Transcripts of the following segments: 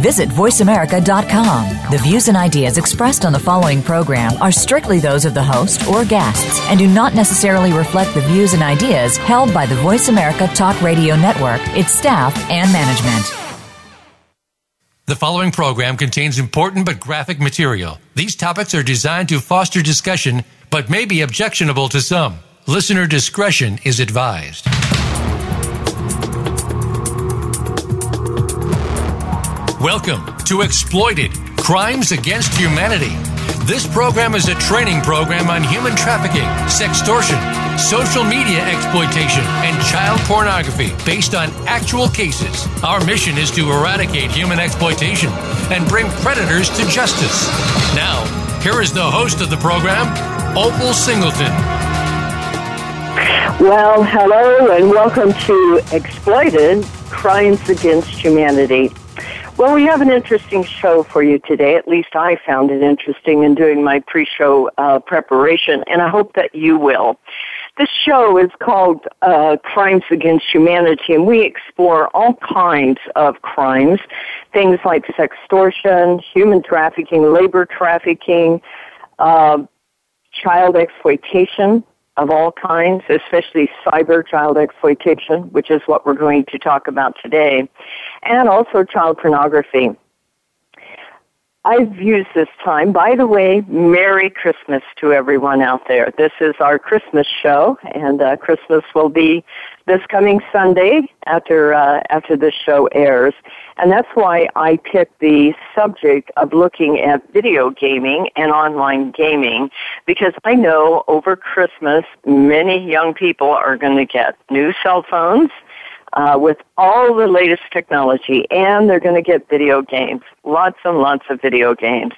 Visit VoiceAmerica.com. The views and ideas expressed on the following program are strictly those of the host or guests and do not necessarily reflect the views and ideas held by the Voice America Talk Radio Network, its staff, and management. The following program contains important but graphic material. These topics are designed to foster discussion but may be objectionable to some. Listener discretion is advised. Welcome to Exploited Crimes Against Humanity. This program is a training program on human trafficking, sextortion, social media exploitation, and child pornography based on actual cases. Our mission is to eradicate human exploitation and bring predators to justice. Now, here is the host of the program, Opal Singleton. Well, hello and welcome to Exploited Crimes Against Humanity. Well, we have an interesting show for you today. At least I found it interesting in doing my pre-show uh, preparation, and I hope that you will. This show is called uh, Crimes Against Humanity, and we explore all kinds of crimes, things like sextortion, human trafficking, labor trafficking, uh, child exploitation of all kinds, especially cyber child exploitation, which is what we're going to talk about today, and also child pornography. I've used this time. By the way, Merry Christmas to everyone out there. This is our Christmas show, and uh, Christmas will be this coming Sunday after uh, after this show airs, and that's why I picked the subject of looking at video gaming and online gaming because I know over Christmas many young people are going to get new cell phones uh, with all the latest technology, and they're going to get video games, lots and lots of video games.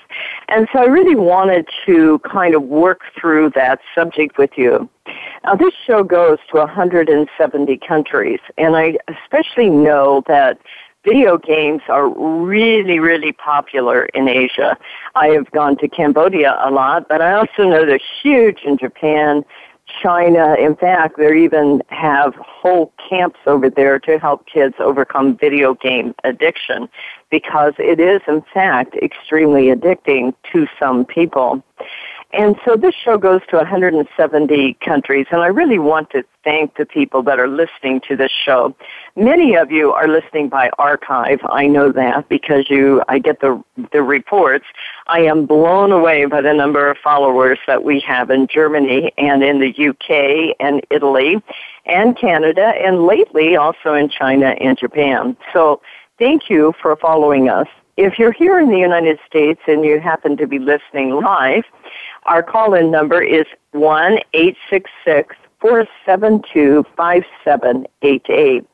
And so I really wanted to kind of work through that subject with you. Now, this show goes to 170 countries, and I especially know that video games are really, really popular in Asia. I have gone to Cambodia a lot, but I also know they're huge in Japan, China. In fact, they even have whole camps over there to help kids overcome video game addiction because it is, in fact, extremely addicting to some people. And so this show goes to 170 countries, and I really want to thank the people that are listening to this show. Many of you are listening by archive. I know that because you, I get the, the reports. I am blown away by the number of followers that we have in Germany and in the UK and Italy and Canada and lately also in China and Japan. So thank you for following us. If you're here in the United States and you happen to be listening live, our call-in number is one eight six six four seven two five seven eight eight.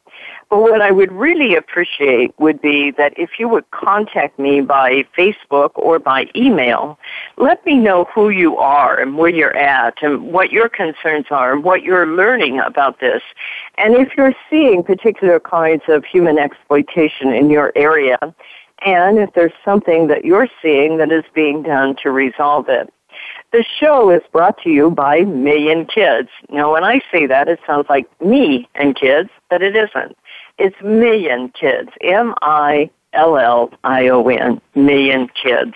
But what I would really appreciate would be that if you would contact me by Facebook or by email, let me know who you are and where you're at and what your concerns are and what you're learning about this. And if you're seeing particular kinds of human exploitation in your area, and if there's something that you're seeing that is being done to resolve it. The show is brought to you by Million Kids. Now, when I say that, it sounds like me and kids, but it isn't. It's Million Kids. M-I L-L-I-O-N, million kids.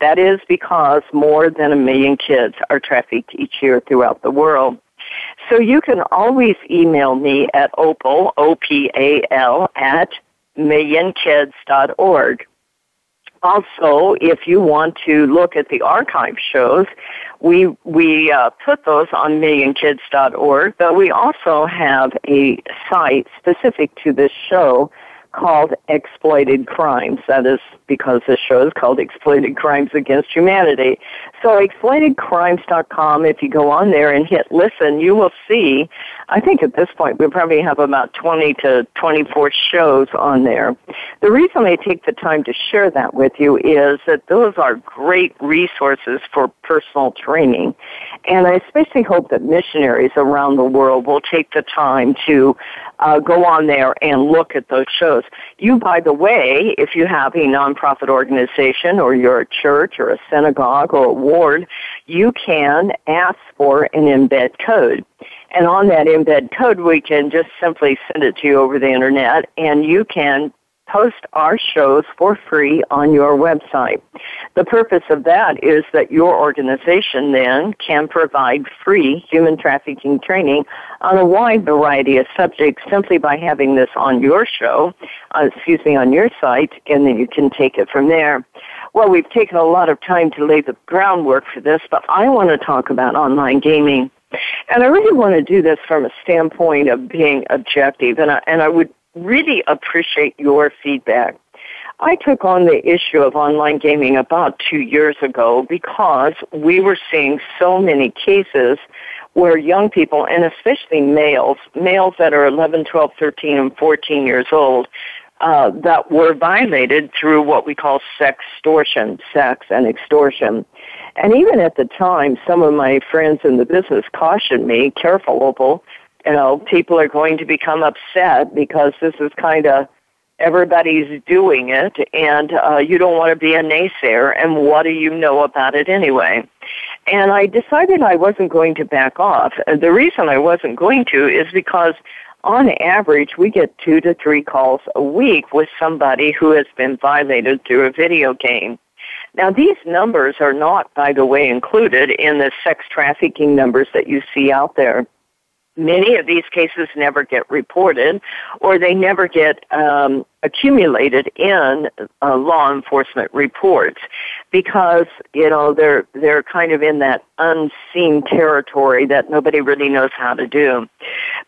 That is because more than a million kids are trafficked each year throughout the world. So you can always email me at opal, O-P-A-L, at millionkids.org. Also, if you want to look at the archive shows, we we uh, put those on millionkids.org, but we also have a site specific to this show called Exploited Crimes. That is because this show is called Exploited Crimes Against Humanity. So exploitedcrimes.com, if you go on there and hit listen, you will see, I think at this point we probably have about 20 to 24 shows on there. The reason I take the time to share that with you is that those are great resources for personal training. And I especially hope that missionaries around the world will take the time to uh, go on there and look at those shows. You, by the way, if you have a nonprofit organization or you're a church or a synagogue or a ward, you can ask for an embed code. And on that embed code, we can just simply send it to you over the internet and you can post our shows for free on your website. The purpose of that is that your organization then can provide free human trafficking training on a wide variety of subjects simply by having this on your show, uh, excuse me, on your site, and then you can take it from there. Well, we've taken a lot of time to lay the groundwork for this, but I want to talk about online gaming. And I really want to do this from a standpoint of being objective, and I, and I would really appreciate your feedback. I took on the issue of online gaming about two years ago because we were seeing so many cases where young people, and especially males, males that are 11, 12, 13, and 14 years old, uh, that were violated through what we call sextortion, sex and extortion. And even at the time, some of my friends in the business cautioned me, careful, Opal, you know, people are going to become upset because this is kind of everybody's doing it and uh, you don't want to be a naysayer and what do you know about it anyway? And i decided i wasn't going to back off. The reason i wasn't going to is because on average we get two to three calls a week with somebody who has been violated through a video game. Now, these numbers are not, by the way, included in the sex trafficking numbers that you see out there many of these cases never get reported or they never get um, accumulated in uh, law enforcement reports because you know they're they're kind of in that unseen territory that nobody really knows how to do.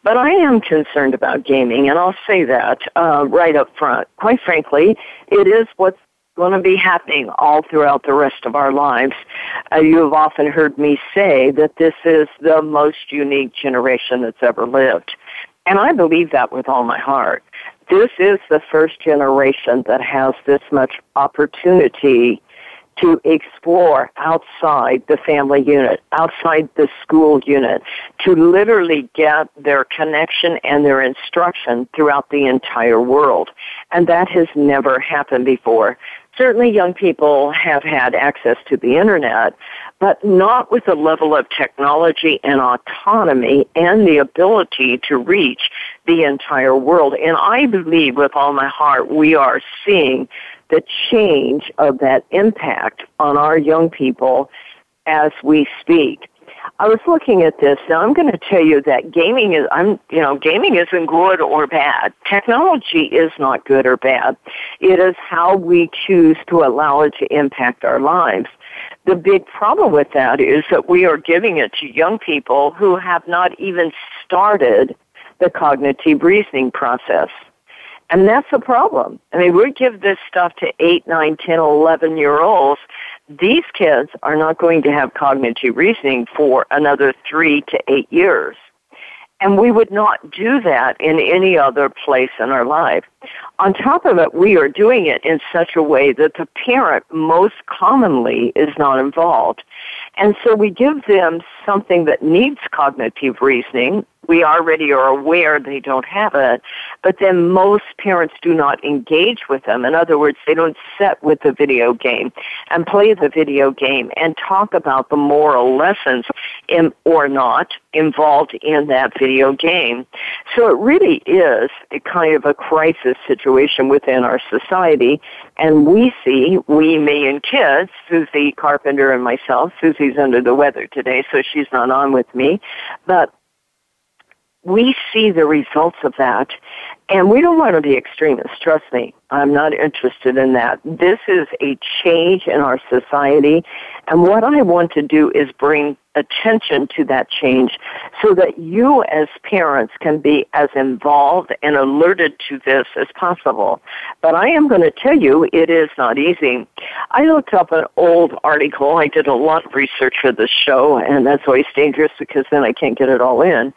But i am concerned about gaming and i'll say that uh, right up front. Quite frankly it is what's going to be happening all throughout the rest of our lives. Uh, you have often heard me say that this is the most unique generation that's ever lived. And I believe that with all my heart. This is the first generation that has this much opportunity to explore outside the family unit, outside the school unit, to literally get their connection and their instruction throughout the entire world. And that has never happened before certainly young people have had access to the internet, but not with the level of technology and autonomy and the ability to reach the entire world. And I believe with all my heart we are seeing the change of that impact on our young people as we speak. I was looking at this. Now I'm going to tell you that gaming is I'm you know gaming isn't good or bad. Technology is not good or bad. It is how we choose to allow it to impact our lives. The big problem with that is that we are giving it to young people who have not even started the cognitive reasoning process. And that's the problem. I mean, we give this stuff to 8, 9, 10, 11 year olds these kids are not going to have cognitive reasoning for another three to eight years. And we would not do that in any other place in our life. On top of it, we are doing it in such a way that the parent most commonly is not involved. And so we give them something that needs cognitive reasoning. We already are aware they don't have it, but then most parents do not engage with them. In other words, they don't sit with the video game and play the video game and talk about the moral lessons in, or not involved in that video game. So it really is a kind of a crisis situation within our society. And we see, we, me, and kids, Susie Carpenter and myself, Susie's under the weather today, so she's not on with me, but we see the results of that and we don't want to be extremists, trust me. I'm not interested in that. This is a change in our society, and what I want to do is bring attention to that change so that you as parents can be as involved and alerted to this as possible. But I am going to tell you it is not easy. I looked up an old article. I did a lot of research for this show, and that's always dangerous because then I can't get it all in.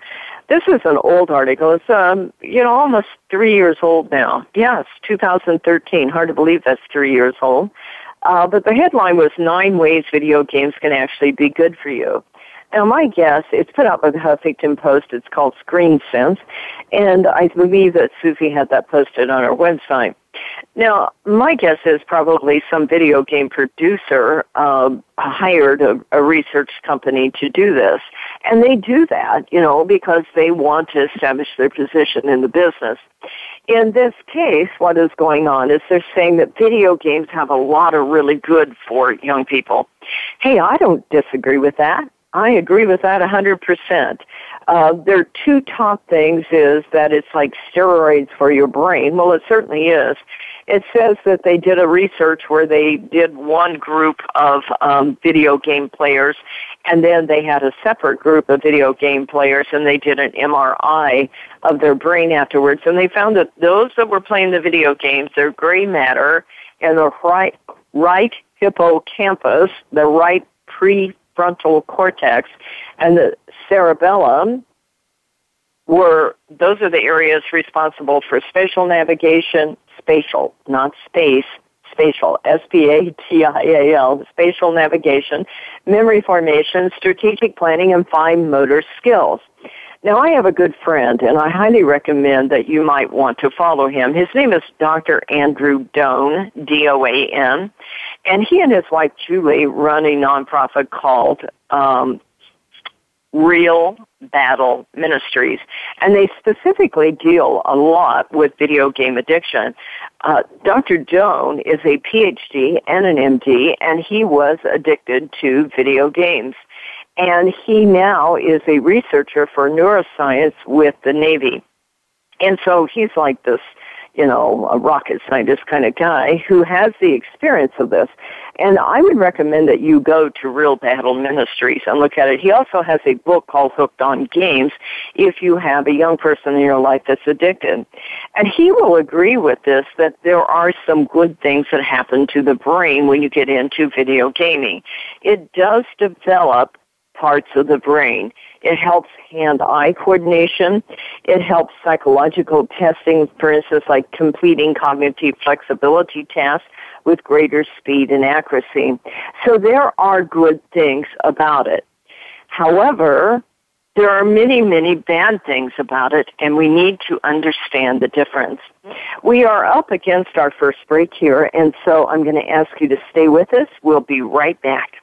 This is an old article. It's um, you know, almost three years old now. Yes, 2013. Hard to believe that's three years old. Uh, but the headline was nine ways video games can actually be good for you. Now, my guess, it's put out by the Huffington Post. It's called Screen Sense, and I believe that Susie had that posted on her website. Now, my guess is probably some video game producer um, hired a, a research company to do this. And they do that, you know, because they want to establish their position in the business. In this case, what is going on is they're saying that video games have a lot of really good for young people. Hey, I don't disagree with that. I agree with that 100%. Uh, their two top things is that it's like steroids for your brain. Well, it certainly is. It says that they did a research where they did one group of um, video game players, and then they had a separate group of video game players, and they did an MRI of their brain afterwards, and they found that those that were playing the video games, their gray matter and the right right hippocampus, the right prefrontal cortex, and the cerebellum were those are the areas responsible for spatial navigation, spatial, not space, spatial, S-P-A-T-I-A-L, spatial navigation, memory formation, strategic planning, and fine motor skills. Now, I have a good friend, and I highly recommend that you might want to follow him. His name is Dr. Andrew Doan, D-O-A-N, and he and his wife Julie run a nonprofit called um, Real Battle Ministries, and they specifically deal a lot with video game addiction. Uh, Dr. Doan is a PhD and an MD, and he was addicted to video games. And he now is a researcher for neuroscience with the Navy. And so he's like this you know, a rocket scientist kind of guy who has the experience of this. And I would recommend that you go to Real Battle Ministries and look at it. He also has a book called Hooked on Games if you have a young person in your life that's addicted. And he will agree with this that there are some good things that happen to the brain when you get into video gaming. It does develop parts of the brain. It helps hand-eye coordination. It helps psychological testing, for instance, like completing cognitive flexibility tasks with greater speed and accuracy. So there are good things about it. However, there are many, many bad things about it, and we need to understand the difference. We are up against our first break here, and so I'm going to ask you to stay with us. We'll be right back.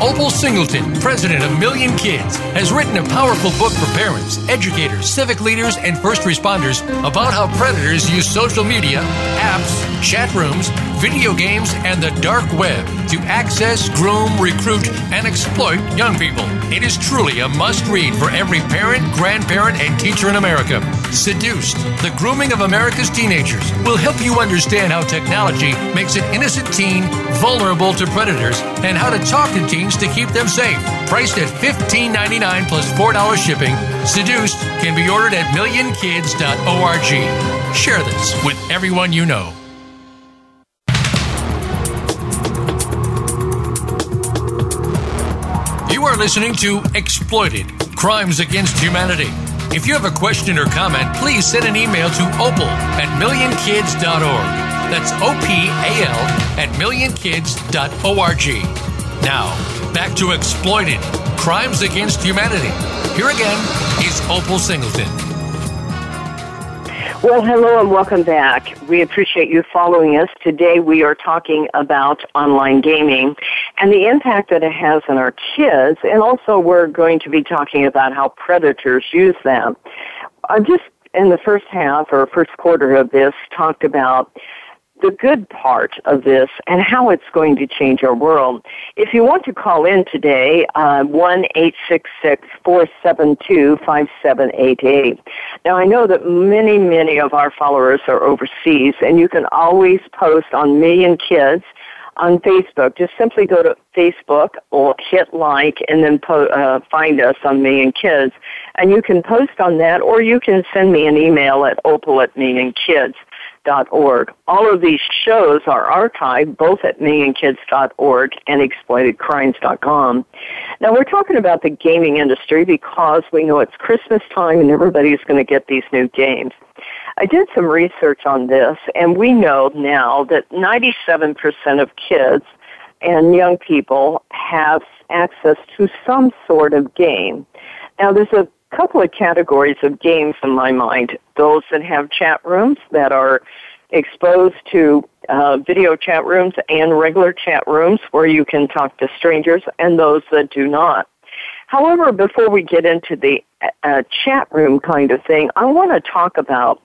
Opal Singleton, president of Million Kids, has written a powerful book for parents, educators, civic leaders, and first responders about how predators use social media, apps, chat rooms, video games, and the dark web to access, groom, recruit, and exploit young people. It is truly a must read for every parent, grandparent, and teacher in America. Seduced, the grooming of America's teenagers will help you understand how technology makes an innocent teen vulnerable to predators and how to talk to teens to keep them safe. Priced at $15.99 plus $4 shipping, Seduced can be ordered at millionkids.org. Share this with everyone you know. You are listening to Exploited Crimes Against Humanity. If you have a question or comment, please send an email to opal at millionkids.org. That's O P A L at millionkids.org. Now, back to Exploited Crimes Against Humanity. Here again is Opal Singleton. Well, hello and welcome back. We appreciate you following us. Today we are talking about online gaming and the impact that it has on our kids, and also we're going to be talking about how predators use them. I'm just in the first half or first quarter of this talked about the good part of this and how it's going to change our world. If you want to call in today, uh, one eight six six four seven two five seven eight eight. Now I know that many, many of our followers are overseas and you can always post on Million Kids on Facebook. Just simply go to Facebook or hit like and then po- uh, find us on Million Kids. And you can post on that or you can send me an email at opal at Million Kids. All of these shows are archived both at millionkids.org and exploitedcrimes.com. Now we're talking about the gaming industry because we know it's Christmas time and everybody's going to get these new games. I did some research on this and we know now that 97% of kids and young people have access to some sort of game. Now there's a couple of categories of games in my mind. Those that have chat rooms that are exposed to uh, video chat rooms and regular chat rooms where you can talk to strangers, and those that do not. However, before we get into the uh, chat room kind of thing, I want to talk about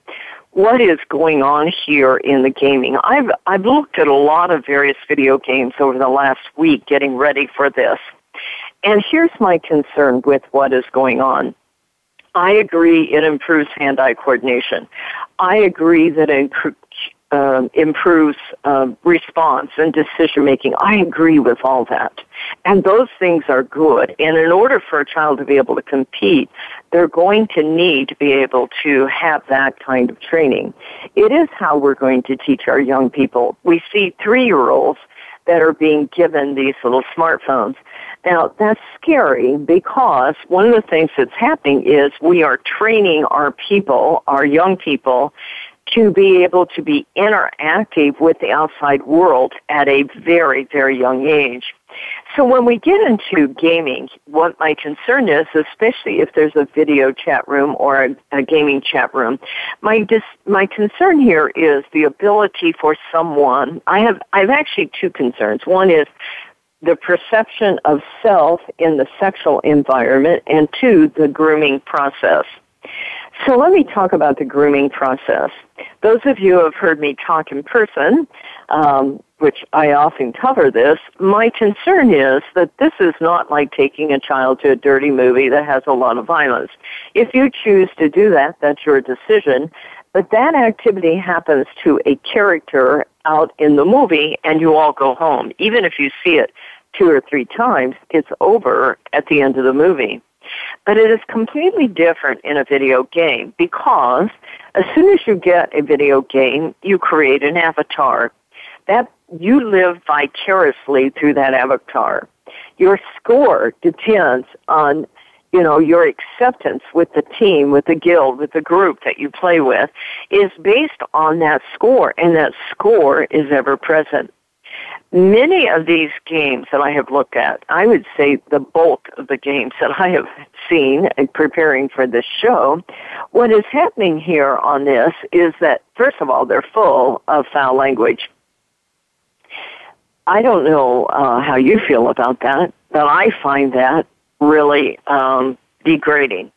what is going on here in the gaming. I've I've looked at a lot of various video games over the last week getting ready for this. And here's my concern with what is going on. I agree it improves hand-eye coordination. I agree that it uh, improves uh, response and decision making. I agree with all that. And those things are good. And in order for a child to be able to compete, they're going to need to be able to have that kind of training. It is how we're going to teach our young people. We see three-year-olds that are being given these little smartphones. Now, that's scary because one of the things that's happening is we are training our people, our young people, to be able to be interactive with the outside world at a very, very young age. So when we get into gaming, what my concern is, especially if there's a video chat room or a, a gaming chat room, my dis, my concern here is the ability for someone. I have I have actually two concerns. One is the perception of self in the sexual environment, and two, the grooming process. So let me talk about the grooming process. Those of you who have heard me talk in person, um, which I often cover this, my concern is that this is not like taking a child to a dirty movie that has a lot of violence. If you choose to do that, that's your decision. But that activity happens to a character out in the movie and you all go home. Even if you see it two or three times, it's over at the end of the movie. But it is completely different in a video game because as soon as you get a video game, you create an avatar. That you live vicariously through that avatar. Your score depends on you know, your acceptance with the team, with the guild, with the group that you play with is based on that score, and that score is ever present. Many of these games that I have looked at, I would say the bulk of the games that I have seen in preparing for this show, what is happening here on this is that, first of all, they're full of foul language. I don't know uh, how you feel about that, but I find that really um, degrading.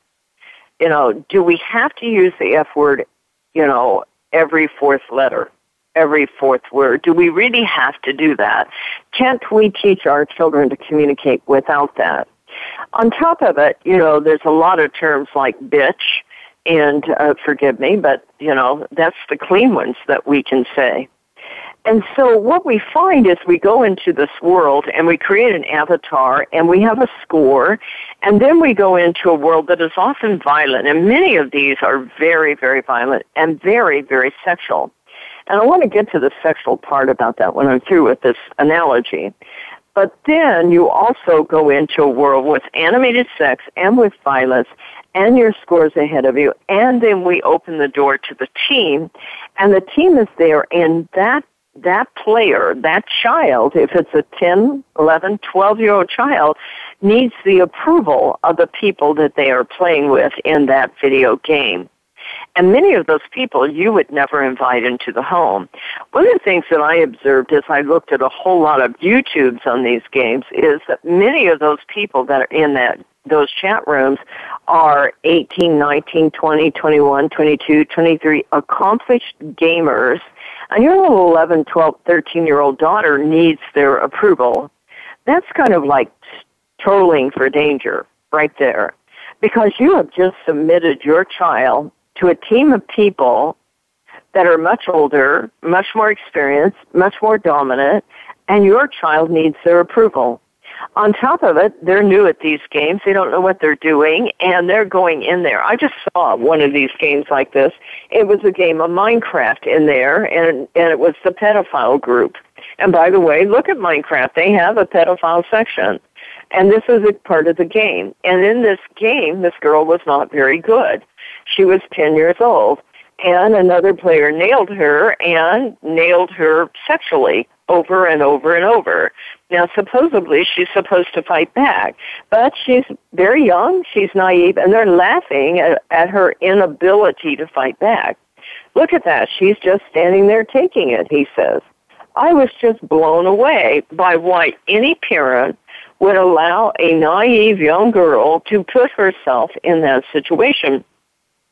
You know, do we have to use the F word, you know, every fourth letter? Every fourth word. Do we really have to do that? Can't we teach our children to communicate without that? On top of it, you know, there's a lot of terms like bitch, and uh, forgive me, but, you know, that's the clean ones that we can say. And so what we find is we go into this world and we create an avatar and we have a score and then we go into a world that is often violent and many of these are very, very violent and very, very sexual. And I want to get to the sexual part about that when I'm through with this analogy. But then you also go into a world with animated sex and with violence and your scores ahead of you. And then we open the door to the team and the team is there and that that player, that child, if it's a 10, 11, 12 year old child, needs the approval of the people that they are playing with in that video game. And many of those people you would never invite into the home. One of the things that I observed as I looked at a whole lot of YouTubes on these games is that many of those people that are in that those chat rooms are 18, 19, 20, 21, 22, 23 accomplished gamers and your little 11, 12, 13 year old daughter needs their approval, that's kind of like trolling for danger right there. Because you have just submitted your child to a team of people that are much older, much more experienced, much more dominant, and your child needs their approval. On top of it, they're new at these games. They don't know what they're doing, and they're going in there. I just saw one of these games like this. It was a game of Minecraft in there, and and it was the pedophile group. And by the way, look at Minecraft. They have a pedophile section. And this is a part of the game. And in this game, this girl was not very good. She was 10 years old and another player nailed her and nailed her sexually over and over and over. Now, supposedly she's supposed to fight back, but she's very young, she's naive, and they're laughing at, at her inability to fight back. Look at that. She's just standing there taking it, he says. I was just blown away by why any parent would allow a naive young girl to put herself in that situation.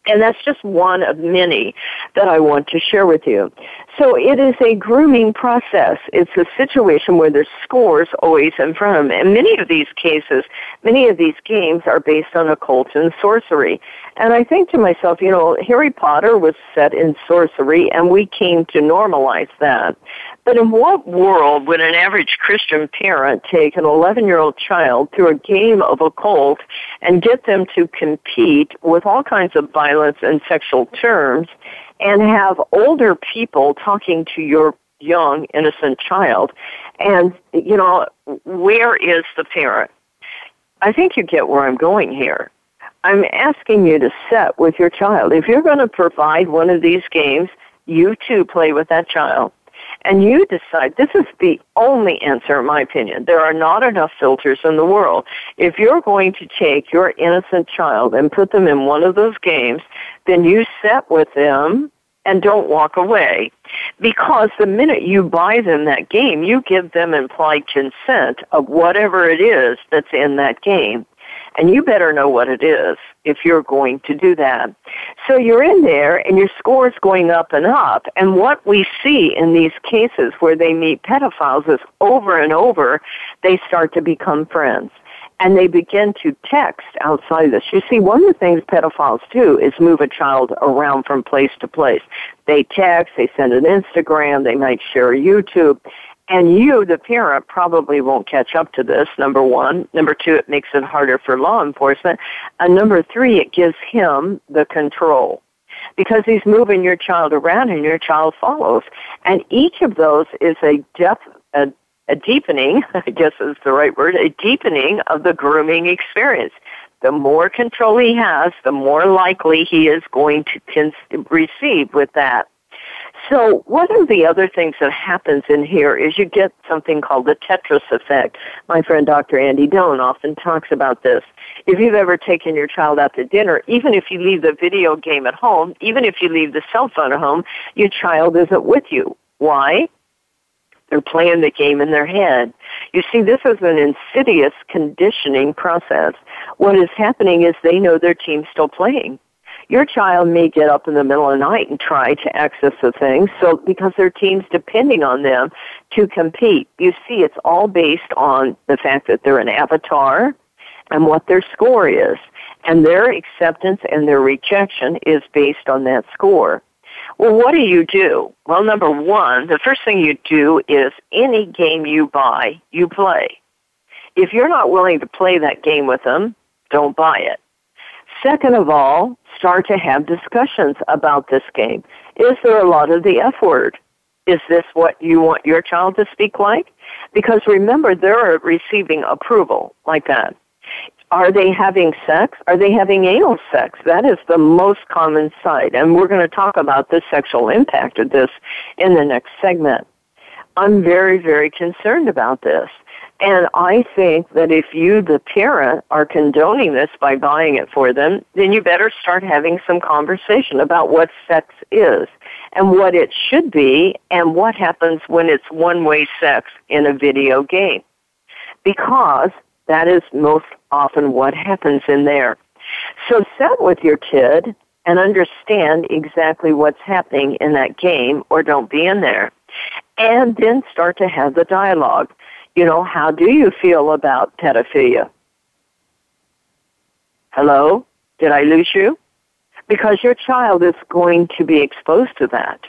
And that's just one of many that I want to share with you. So it is a grooming process. It's a situation where there's scores always in front of them. And many of these cases, many of these games are based on occult and sorcery. And I think to myself, you know, Harry Potter was set in sorcery and we came to normalize that. But in what world would an average Christian parent take an 11 year old child through a game of occult and get them to compete with all kinds of violence and sexual terms and have older people talking to your young innocent child? And, you know, where is the parent? I think you get where I'm going here. I'm asking you to set with your child. If you're going to provide one of these games, you too play with that child and you decide this is the only answer in my opinion. There are not enough filters in the world. If you're going to take your innocent child and put them in one of those games then you set with them and don't walk away. Because the minute you buy them that game you give them implied consent of whatever it is that's in that game and you better know what it is if you're going to do that. So you're in there and your score is going up and up. And what we see in these cases where they meet pedophiles is over and over, they start to become friends. And they begin to text outside of this. You see, one of the things pedophiles do is move a child around from place to place. They text, they send an Instagram, they might share YouTube, and you, the parent, probably won't catch up to this, number one. Number two, it makes it harder for law enforcement. And number three, it gives him the control. Because he's moving your child around and your child follows. And each of those is a depth, a, a deepening, I guess is the right word, a deepening of the grooming experience. The more control he has, the more likely he is going to receive with that so one of the other things that happens in here is you get something called the Tetris effect. My friend Dr. Andy Dillon often talks about this. If you've ever taken your child out to dinner, even if you leave the video game at home, even if you leave the cell phone at home, your child isn't with you. Why? They're playing the game in their head. You see, this is an insidious conditioning process. What is happening is they know their team's still playing your child may get up in the middle of the night and try to access the things so because their team's depending on them to compete you see it's all based on the fact that they're an avatar and what their score is and their acceptance and their rejection is based on that score well, what do you do? Well, number one, the first thing you do is any game you buy, you play. If you're not willing to play that game with them, don't buy it. Second of all, start to have discussions about this game. Is there a lot of the F word? Is this what you want your child to speak like? Because remember, they're receiving approval like that. Are they having sex? Are they having anal sex? That is the most common sight. And we're going to talk about the sexual impact of this in the next segment. I'm very, very concerned about this. And I think that if you, the parent, are condoning this by buying it for them, then you better start having some conversation about what sex is and what it should be and what happens when it's one-way sex in a video game. Because that is most often what happens in there. So set with your kid and understand exactly what's happening in that game or don't be in there. And then start to have the dialogue. You know, how do you feel about pedophilia? Hello? Did I lose you? Because your child is going to be exposed to that.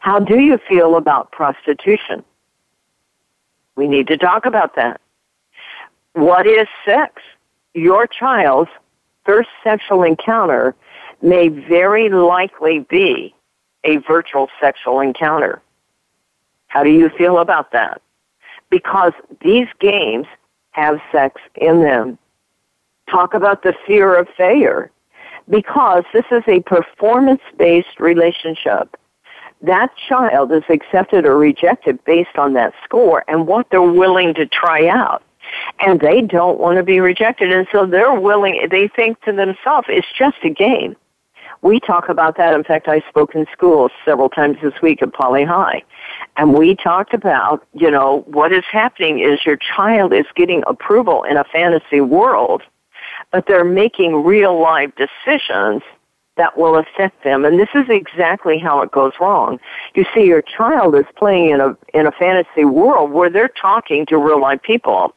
How do you feel about prostitution? We need to talk about that. What is sex? Your child's first sexual encounter may very likely be a virtual sexual encounter. How do you feel about that? Because these games have sex in them. Talk about the fear of failure. Because this is a performance based relationship. That child is accepted or rejected based on that score and what they're willing to try out and they don't want to be rejected and so they're willing they think to themselves it's just a game we talk about that. In fact, I spoke in schools several times this week at Poly High. And we talked about, you know, what is happening is your child is getting approval in a fantasy world, but they're making real life decisions that will affect them. And this is exactly how it goes wrong. You see, your child is playing in a, in a fantasy world where they're talking to real life people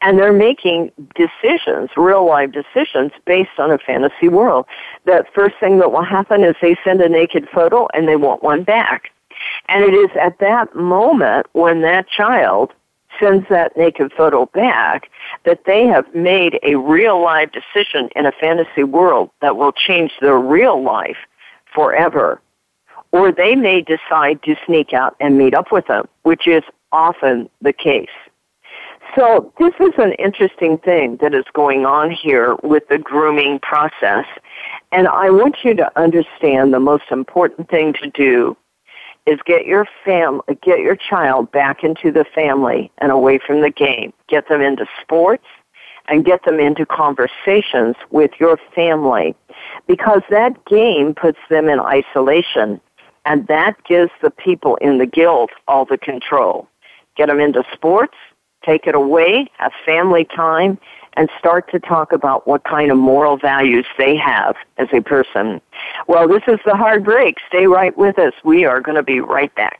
and they're making decisions, real life decisions based on a fantasy world. The first thing that will happen is they send a naked photo and they want one back. And it is at that moment when that child sends that naked photo back that they have made a real life decision in a fantasy world that will change their real life forever. Or they may decide to sneak out and meet up with them, which is often the case. So this is an interesting thing that is going on here with the grooming process. And I want you to understand the most important thing to do is get your fam get your child back into the family and away from the game. Get them into sports and get them into conversations with your family because that game puts them in isolation and that gives the people in the guild all the control. Get them into sports take it away, have family time, and start to talk about what kind of moral values they have as a person. Well, this is the hard break. Stay right with us. We are going to be right back.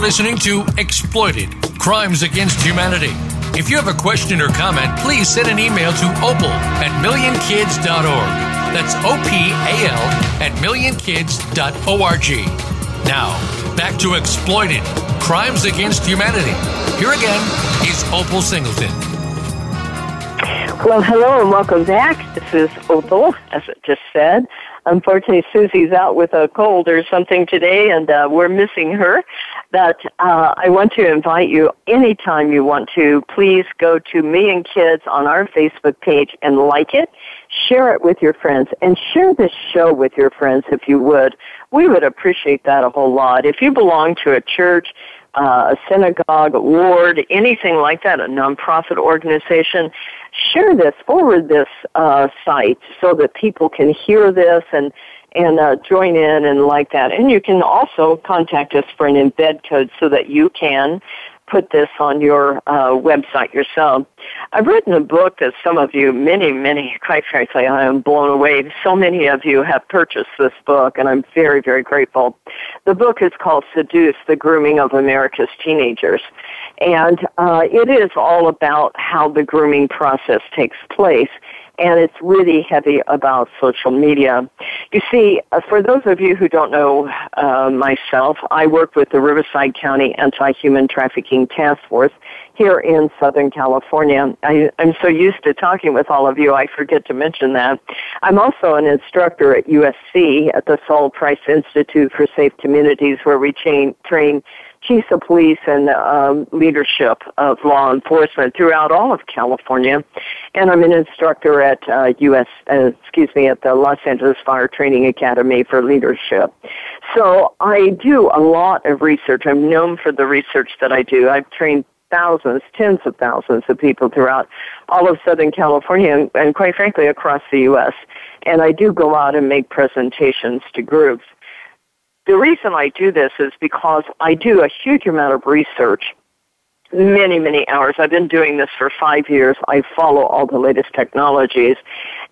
Are listening to Exploited Crimes Against Humanity. If you have a question or comment, please send an email to opal at millionkids.org. That's O P A L at millionkids.org. Now, back to Exploited Crimes Against Humanity. Here again is Opal Singleton. Well, hello and welcome back. This is Opal, as I just said. Unfortunately, Susie's out with a cold or something today, and uh, we're missing her. But uh, I want to invite you anytime you want to. Please go to Million Kids on our Facebook page and like it. Share it with your friends, and share this show with your friends if you would. We would appreciate that a whole lot. If you belong to a church uh, a synagogue, a ward, anything like that, a nonprofit organization, share this, forward this uh, site so that people can hear this and and uh, join in and like that. And you can also contact us for an embed code so that you can put this on your uh, website yourself. I've written a book that some of you, many, many, quite frankly, I am blown away. So many of you have purchased this book, and I'm very, very grateful. The book is called Seduced, the Grooming of America's Teenagers. And uh, it is all about how the grooming process takes place and it's really heavy about social media. You see, uh, for those of you who don't know uh, myself, I work with the Riverside County Anti-Human Trafficking Task Force here in Southern California. I, I'm so used to talking with all of you, I forget to mention that. I'm also an instructor at USC at the Sol Price Institute for Safe Communities where we train, train chiefs of police and um, leadership of law enforcement throughout all of California. And I'm an instructor at uh, US, uh, excuse me, at the Los Angeles Fire Training Academy for Leadership. So I do a lot of research. I'm known for the research that I do. I've trained thousands, tens of thousands of people throughout all of Southern California and, and quite frankly across the U.S. And I do go out and make presentations to groups. The reason I do this is because I do a huge amount of research many, many hours. I've been doing this for five years. I follow all the latest technologies.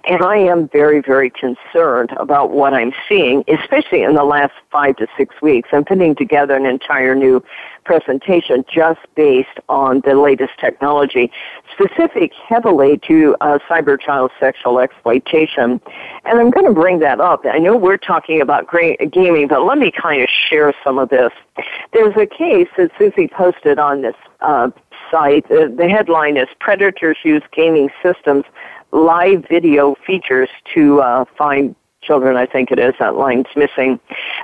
And I am very, very concerned about what I'm seeing, especially in the last five to six weeks. I'm putting together an entire new presentation just based on the latest technology, specific heavily to uh, cyber child sexual exploitation. And I'm going to bring that up. I know we're talking about gaming, but let me kind of share some of this. There's a case that Susie posted on this uh, site. The headline is Predators Use Gaming Systems Live Video Features to uh, Find children, I think it is. That line's missing.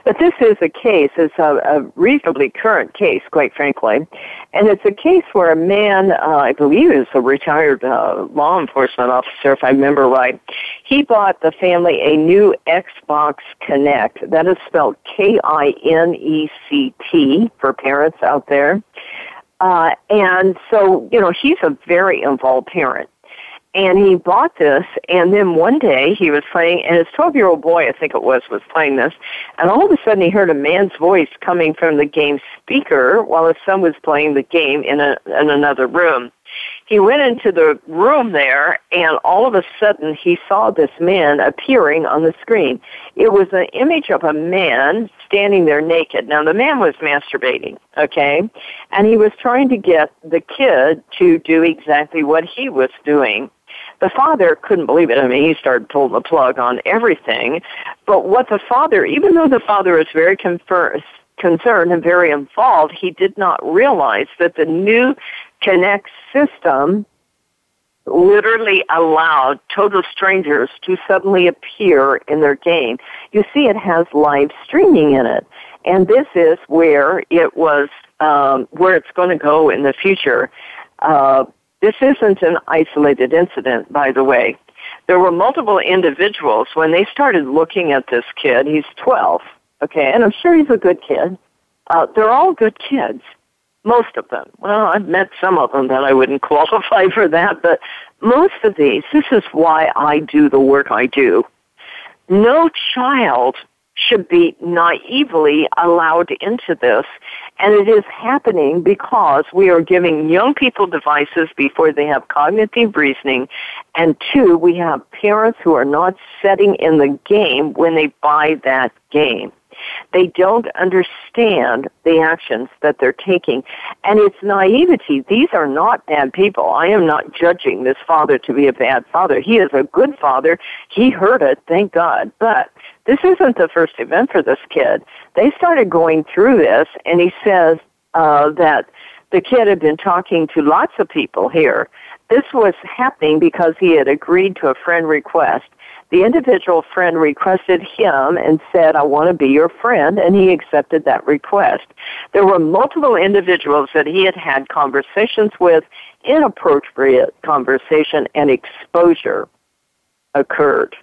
But this is a case, it's a, a reasonably current case, quite frankly. And it's a case where a man, uh, I believe is a retired uh, law enforcement officer, if I remember right, he bought the family a new Xbox Kinect. That is spelled K-I-N-E-C-T for parents out there. Uh, and so, you know, he's a very involved parent and he bought this and then one day he was playing and his 12 year old boy i think it was was playing this and all of a sudden he heard a man's voice coming from the game speaker while his son was playing the game in a in another room. He went into the room there and all of a sudden he saw this man appearing on the screen. It was an image of a man standing there naked. Now the man was masturbating okay? And he was trying to get the kid to do exactly what he was doing the father couldn't believe it. I mean, he started pulling the plug on everything. But what the father, even though the father was very confer- concerned and very involved, he did not realize that the new Kinect system literally allowed total strangers to suddenly appear in their game. You see, it has live streaming in it. And this is where it was, um, where it's going to go in the future. Uh, this isn't an isolated incident, by the way. There were multiple individuals when they started looking at this kid. He's 12, okay, and I'm sure he's a good kid. Uh, they're all good kids, most of them. Well, I've met some of them that I wouldn't qualify for that, but most of these, this is why I do the work I do. No child should be naively allowed into this. And it is happening because we are giving young people devices before they have cognitive reasoning. And two, we have parents who are not setting in the game when they buy that game. They don't understand the actions that they're taking. And it's naivety. These are not bad people. I am not judging this father to be a bad father. He is a good father. He heard it, thank God. But this isn't the first event for this kid. They started going through this, and he says uh, that the kid had been talking to lots of people here. This was happening because he had agreed to a friend request the individual friend requested him and said, I want to be your friend, and he accepted that request. There were multiple individuals that he had had conversations with, inappropriate conversation, and exposure occurred.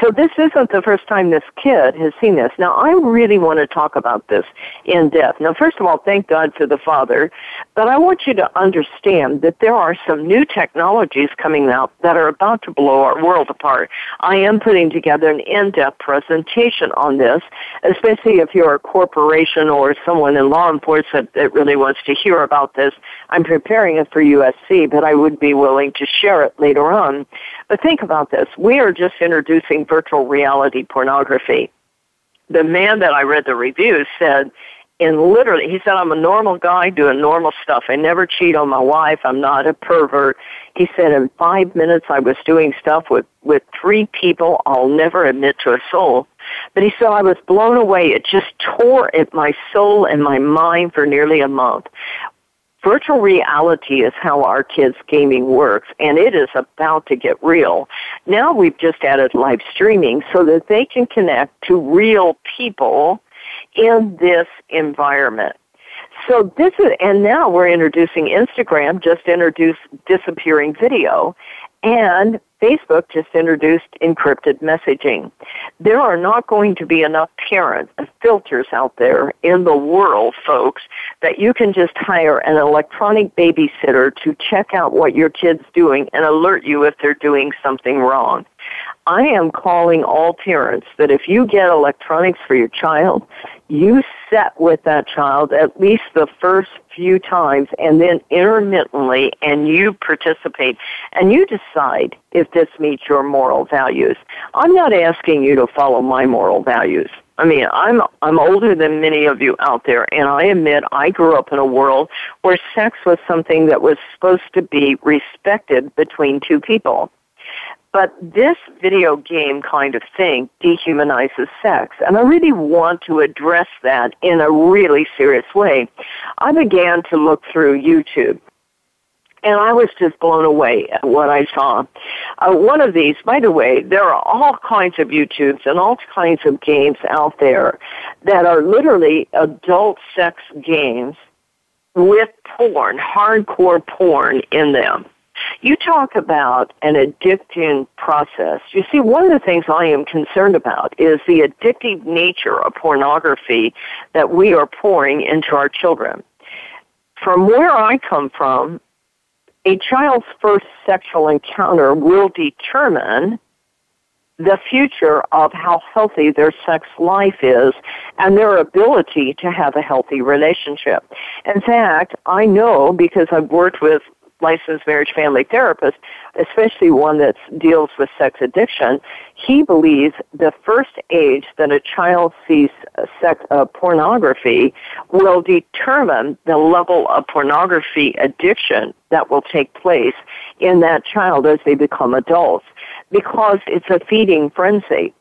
So this isn't the first time this kid has seen this. Now I really want to talk about this in depth. Now first of all, thank God for the father, but I want you to understand that there are some new technologies coming out that are about to blow our world apart. I am putting together an in-depth presentation on this, especially if you're a corporation or someone in law enforcement that really wants to hear about this. I'm preparing it for USC, but I would be willing to share it later on. But think about this. We are just introducing virtual reality pornography. The man that I read the reviews said, and literally, he said, I'm a normal guy doing normal stuff. I never cheat on my wife. I'm not a pervert. He said, in five minutes, I was doing stuff with, with three people I'll never admit to a soul. But he said, I was blown away. It just tore at my soul and my mind for nearly a month virtual reality is how our kids gaming works and it is about to get real. Now we've just added live streaming so that they can connect to real people in this environment. So this is, and now we're introducing Instagram, just introduced disappearing video, and Facebook just introduced encrypted messaging. There are not going to be enough parent filters out there in the world, folks, that you can just hire an electronic babysitter to check out what your kid's doing and alert you if they're doing something wrong. I am calling all parents that if you get electronics for your child, you set with that child at least the first few times and then intermittently and you participate and you decide if this meets your moral values. I'm not asking you to follow my moral values. I mean, I'm I'm older than many of you out there and I admit I grew up in a world where sex was something that was supposed to be respected between two people. But this video game kind of thing dehumanizes sex. And I really want to address that in a really serious way. I began to look through YouTube. And I was just blown away at what I saw. Uh, one of these, by the way, there are all kinds of YouTubes and all kinds of games out there that are literally adult sex games with porn, hardcore porn in them. You talk about an addicting process. You see, one of the things I am concerned about is the addictive nature of pornography that we are pouring into our children. From where I come from, a child's first sexual encounter will determine the future of how healthy their sex life is and their ability to have a healthy relationship. In fact, I know because I've worked with licensed marriage family therapist, especially one that deals with sex addiction, he believes the first age that a child sees sex uh, pornography will determine the level of pornography addiction that will take place in that child as they become adults because it's a feeding frenzy.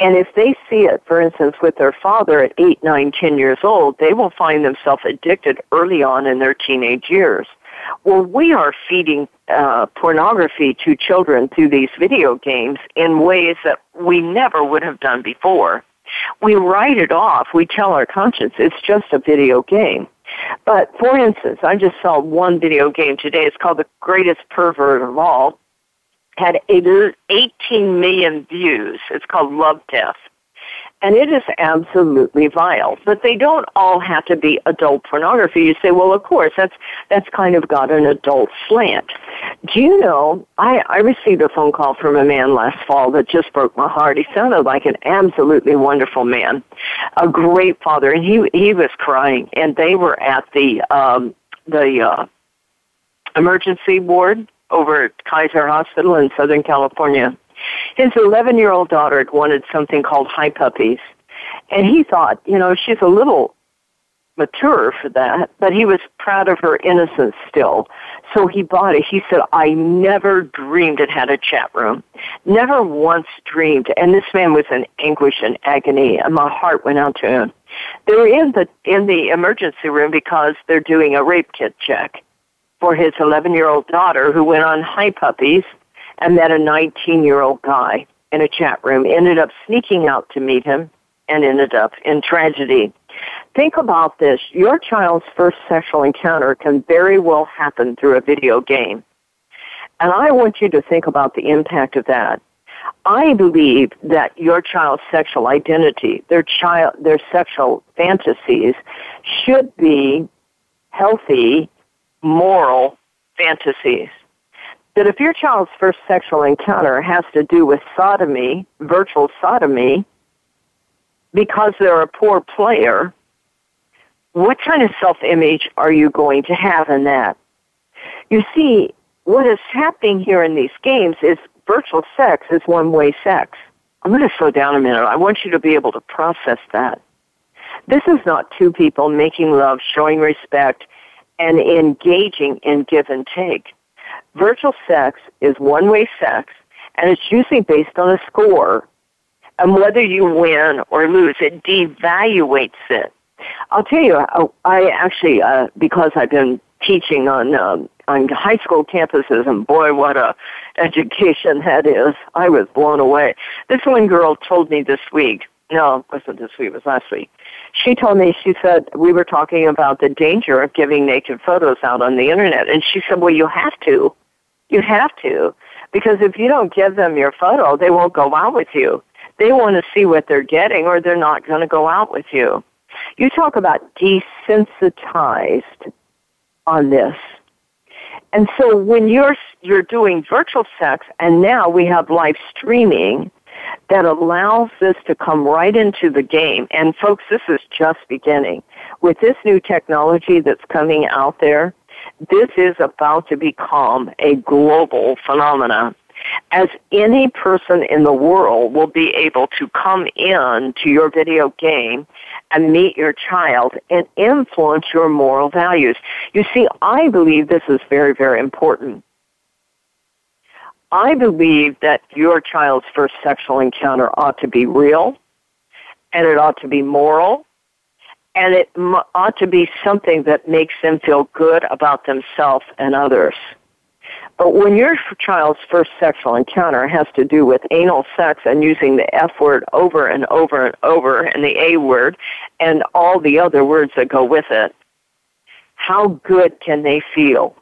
And if they see it, for instance, with their father at eight, nine, ten years old, they will find themselves addicted early on in their teenage years. Well, we are feeding uh, pornography to children through these video games in ways that we never would have done before. We write it off. We tell our conscience it's just a video game. But for instance, I just saw one video game today. It's called The Greatest Pervert of All. Had 18 million views. It's called Love Death and it is absolutely vile. But they don't all have to be adult pornography. You say, well, of course, that's that's kind of got an adult slant. Do you know? I I received a phone call from a man last fall that just broke my heart. He sounded like an absolutely wonderful man, a great father, and he he was crying. And they were at the um, the uh, emergency ward over at Kaiser Hospital in Southern California his 11 year old daughter had wanted something called Hi Puppies. And he thought, you know, she's a little mature for that, but he was proud of her innocence still. So he bought it. He said, I never dreamed it had a chat room. Never once dreamed. And this man was in anguish and agony, and my heart went out to him. They were in the, in the emergency room because they're doing a rape kit check for his 11 year old daughter who went on Hi Puppies and met a 19 year old guy in a chat room, ended up sneaking out to meet him, and ended up in tragedy. Think about this. Your child's first sexual encounter can very well happen through a video game. And I want you to think about the impact of that. I believe that your child's sexual identity, their child, their sexual fantasies should be healthy, moral fantasies. That if your child's first sexual encounter has to do with sodomy, virtual sodomy, because they're a poor player, what kind of self-image are you going to have in that? You see, what is happening here in these games is virtual sex is one-way sex. I'm going to slow down a minute. I want you to be able to process that. This is not two people making love, showing respect, and engaging in give and take. Virtual sex is one-way sex, and it's usually based on a score. And whether you win or lose, it devaluates it. I'll tell you, I actually, uh, because I've been teaching on um, on high school campuses, and boy, what a education that is! I was blown away. This one girl told me this week. No, wasn't this week. It was last week. She told me. She said we were talking about the danger of giving naked photos out on the internet, and she said, "Well, you have to. You have to, because if you don't give them your photo, they won't go out with you. They want to see what they're getting, or they're not going to go out with you." You talk about desensitized on this. And so when you're you're doing virtual sex and now we have live streaming that allows this to come right into the game. And folks, this is just beginning. With this new technology that's coming out there, this is about to become a global phenomenon as any person in the world will be able to come in to your video game and meet your child and influence your moral values. You see, I believe this is very, very important. I believe that your child's first sexual encounter ought to be real, and it ought to be moral, and it ought to be something that makes them feel good about themselves and others. But when your child's first sexual encounter has to do with anal sex and using the F word over and over and over and the A word and all the other words that go with it, how good can they feel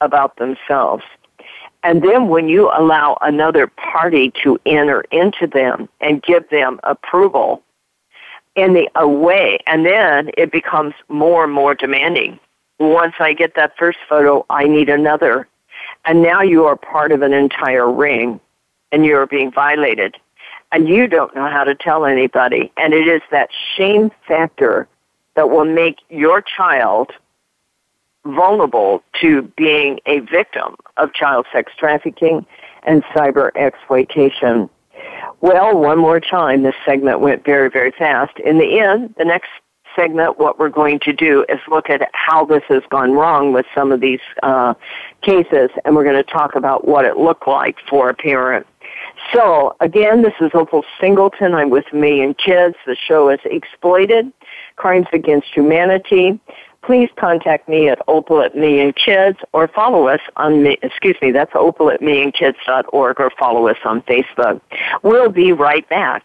about themselves? And then when you allow another party to enter into them and give them approval in the away, and then it becomes more and more demanding. Once I get that first photo, I need another and now you are part of an entire ring and you're being violated and you don't know how to tell anybody and it is that shame factor that will make your child vulnerable to being a victim of child sex trafficking and cyber exploitation. Well, one more time, this segment went very, very fast. In the end, the next segment, what we're going to do is look at how this has gone wrong with some of these uh, cases, and we're going to talk about what it looked like for a parent. So, again, this is Opal Singleton. I'm with Million Kids. The show is Exploited, Crimes Against Humanity. Please contact me at opal at millionkids or follow us on me, excuse me, that's opal at millionkids.org or follow us on Facebook. We'll be right back.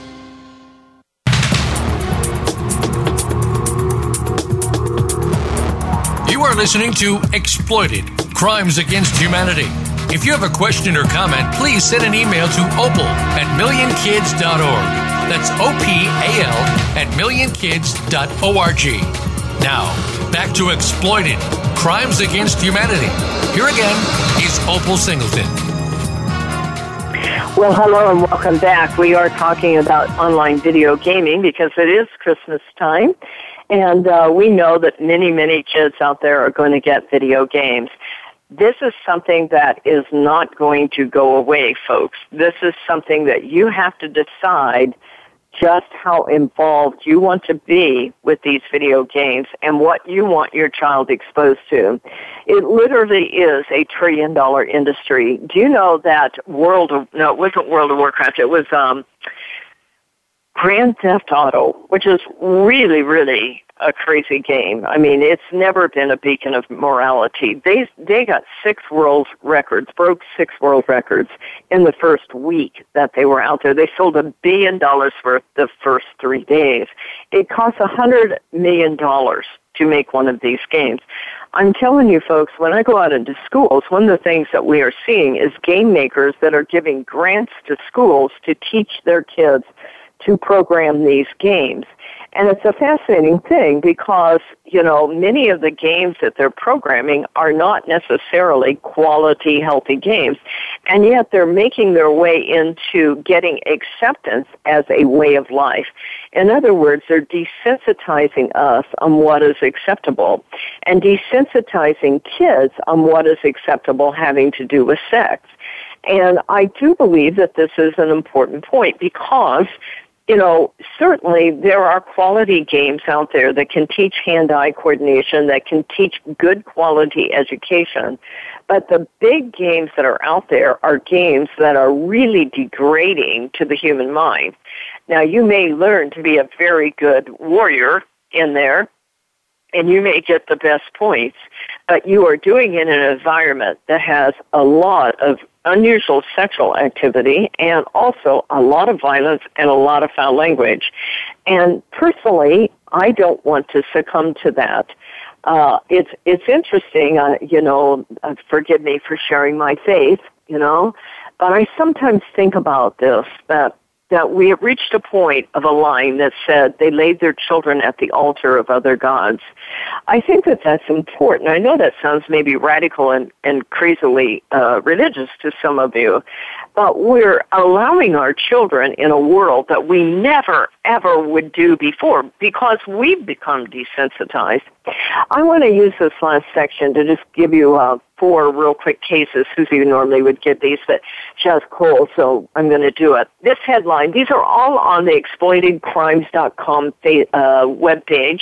You are listening to Exploited Crimes Against Humanity. If you have a question or comment, please send an email to opal at millionkids.org. That's O P A L at millionkids.org. Now, back to Exploited Crimes Against Humanity. Here again is Opal Singleton. Well, hello and welcome back. We are talking about online video gaming because it is Christmas time. And uh, we know that many, many kids out there are going to get video games. This is something that is not going to go away, folks. This is something that you have to decide just how involved you want to be with these video games and what you want your child exposed to. It literally is a trillion dollar industry. Do you know that World of, no, it wasn't World of Warcraft, it was, um, Grand Theft Auto, which is really, really a crazy game. I mean, it's never been a beacon of morality. They they got six world records, broke six world records in the first week that they were out there. They sold a billion dollars worth the first three days. It costs a hundred million dollars to make one of these games. I'm telling you folks, when I go out into schools, one of the things that we are seeing is game makers that are giving grants to schools to teach their kids to program these games. And it's a fascinating thing because, you know, many of the games that they're programming are not necessarily quality, healthy games. And yet they're making their way into getting acceptance as a way of life. In other words, they're desensitizing us on what is acceptable and desensitizing kids on what is acceptable having to do with sex. And I do believe that this is an important point because you know, certainly there are quality games out there that can teach hand-eye coordination, that can teach good quality education. But the big games that are out there are games that are really degrading to the human mind. Now, you may learn to be a very good warrior in there, and you may get the best points, but you are doing it in an environment that has a lot of unusual sexual activity and also a lot of violence and a lot of foul language. And personally, I don't want to succumb to that. Uh, it's it's interesting, uh, you know. Uh, forgive me for sharing my faith, you know, but I sometimes think about this that that we have reached a point of a line that said they laid their children at the altar of other gods. I think that that's important. I know that sounds maybe radical and, and crazily uh, religious to some of you, but we're allowing our children in a world that we never, ever would do before because we've become desensitized. I want to use this last section to just give you uh, four real quick cases. Susie normally would give these, but has cold, so I'm going to do it. This headline, these are all on the exploitedcrimes.com uh, webpage,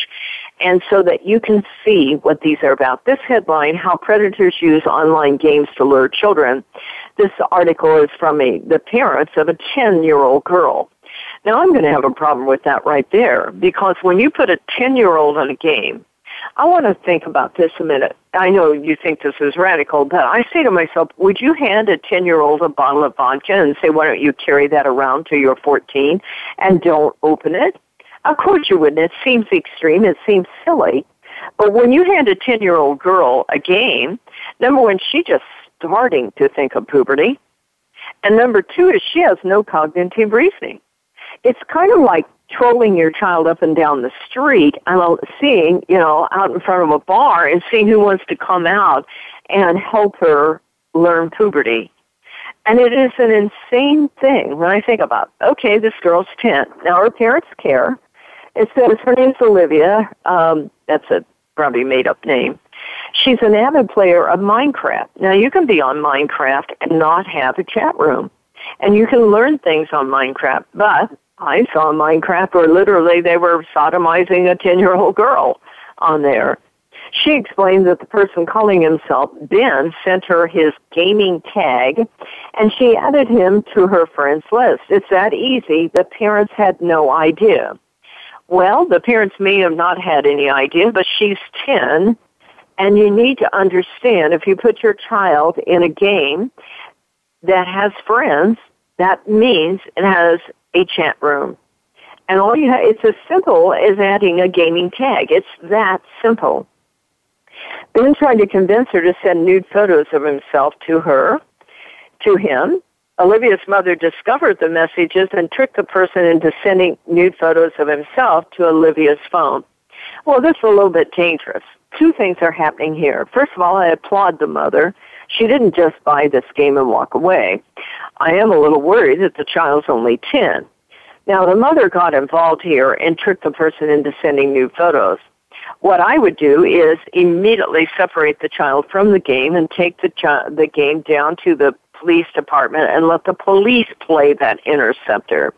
and so that you can see what these are about. This headline, How Predators Use Online Games to Lure Children. This article is from a, the parents of a 10-year-old girl. Now I'm going to have a problem with that right there because when you put a 10 year old on a game, I want to think about this a minute. I know you think this is radical, but I say to myself, would you hand a 10 year old a bottle of vodka and say, why don't you carry that around till you're 14 and don't open it? Of course you wouldn't. It seems extreme. It seems silly. But when you hand a 10 year old girl a game, number one, she's just starting to think of puberty. And number two is she has no cognitive reasoning. It's kind of like trolling your child up and down the street and seeing, you know, out in front of a bar and seeing who wants to come out and help her learn puberty. And it is an insane thing when I think about, okay, this girl's 10. Now her parents care. It says her name's Olivia. Um, that's a probably made up name. She's an avid player of Minecraft. Now you can be on Minecraft and not have a chat room. And you can learn things on Minecraft, but I saw Minecraft where literally they were sodomizing a 10 year old girl on there. She explained that the person calling himself Ben sent her his gaming tag and she added him to her friends list. It's that easy. The parents had no idea. Well, the parents may have not had any idea, but she's 10 and you need to understand if you put your child in a game that has friends, that means it has a chat room. And all you have, it's as simple as adding a gaming tag. It's that simple. Ben tried to convince her to send nude photos of himself to her, to him. Olivia's mother discovered the messages and tricked the person into sending nude photos of himself to Olivia's phone. Well, this is a little bit dangerous. Two things are happening here. First of all, I applaud the mother. She didn't just buy this game and walk away. I am a little worried that the child's only 10. Now, the mother got involved here and tricked the person into sending nude photos. What I would do is immediately separate the child from the game and take the, chi- the game down to the police department and let the police play that interceptor.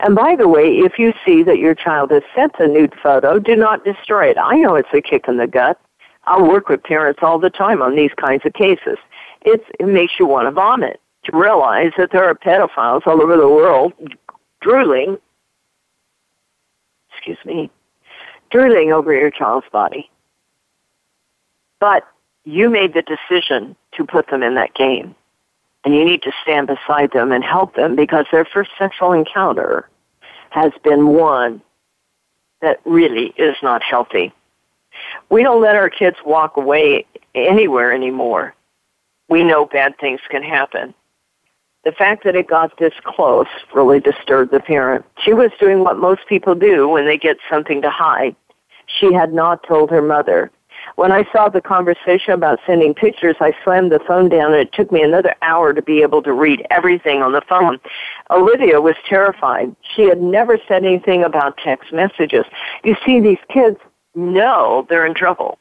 And by the way, if you see that your child has sent a nude photo, do not destroy it. I know it's a kick in the gut. I work with parents all the time on these kinds of cases. It's, it makes you want to vomit to realize that there are pedophiles all over the world drooling, excuse me, drooling over your child's body. But you made the decision to put them in that game. And you need to stand beside them and help them because their first sexual encounter has been one that really is not healthy. We don't let our kids walk away anywhere anymore. We know bad things can happen. The fact that it got this close really disturbed the parent. She was doing what most people do when they get something to hide. She had not told her mother. When I saw the conversation about sending pictures, I slammed the phone down and it took me another hour to be able to read everything on the phone. Olivia was terrified. She had never said anything about text messages. You see, these kids know they're in trouble,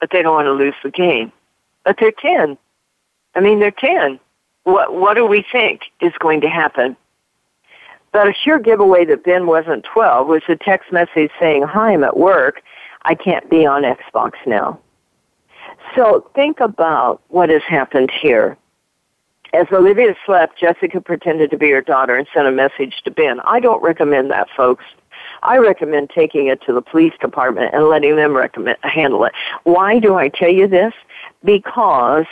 but they don't want to lose the game. But they're 10. I mean, they're 10 what what do we think is going to happen? But a sure giveaway that Ben wasn't 12 was a text message saying, "Hi, I'm at work. I can't be on Xbox now." So think about what has happened here. As Olivia slept, Jessica pretended to be her daughter and sent a message to Ben. I don't recommend that, folks. I recommend taking it to the police department and letting them recommend, handle it. Why do I tell you this? Because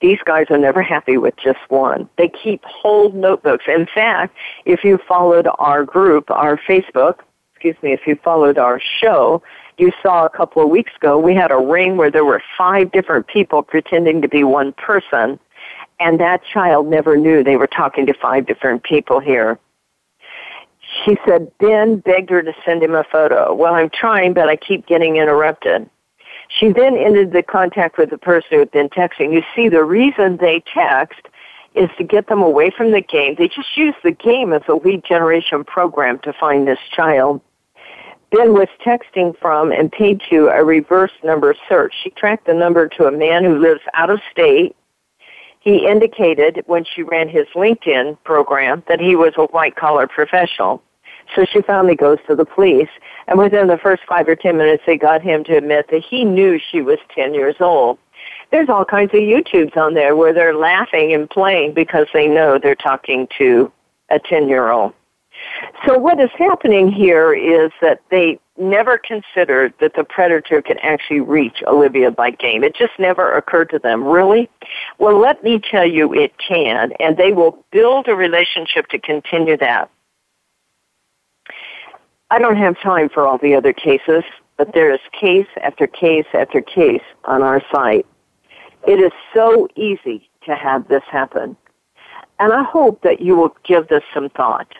these guys are never happy with just one. They keep whole notebooks. In fact, if you followed our group, our Facebook, excuse me, if you followed our show, you saw a couple of weeks ago we had a ring where there were five different people pretending to be one person, and that child never knew they were talking to five different people here. She said Ben begged her to send him a photo. Well, I'm trying, but I keep getting interrupted. She then ended the contact with the person who had been texting. You see, the reason they text is to get them away from the game. They just use the game as a lead generation program to find this child. Ben was texting from and paid to a reverse number search. She tracked the number to a man who lives out of state. He indicated when she ran his LinkedIn program that he was a white collar professional. So she finally goes to the police, and within the first five or ten minutes, they got him to admit that he knew she was 10 years old. There's all kinds of YouTubes on there where they're laughing and playing because they know they're talking to a 10 year old. So what is happening here is that they never considered that the predator could actually reach Olivia by game. It just never occurred to them. Really? Well, let me tell you it can, and they will build a relationship to continue that. I don't have time for all the other cases, but there is case after case after case on our site. It is so easy to have this happen. And I hope that you will give this some thought.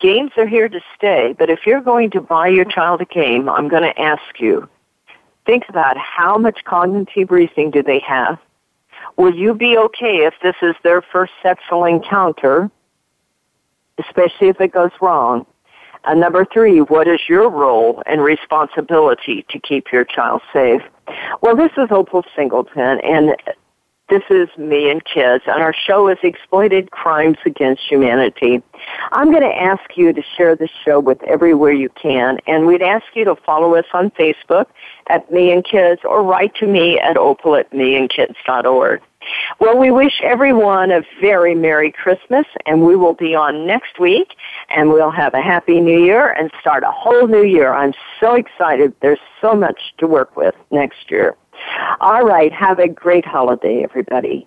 Games are here to stay, but if you're going to buy your child a game, I'm going to ask you, think about how much cognitive reasoning do they have? Will you be okay if this is their first sexual encounter, especially if it goes wrong? And number three, what is your role and responsibility to keep your child safe? Well, this is Opal Singleton, and This is Million Kids, and our show is Exploited Crimes Against Humanity. I'm going to ask you to share this show with everywhere you can, and we'd ask you to follow us on Facebook at Million Kids or write to me at opal at millionkids.org. Well, we wish everyone a very Merry Christmas, and we will be on next week, and we'll have a Happy New Year and start a whole new year. I'm so excited. There's so much to work with next year. All right. Have a great holiday, everybody.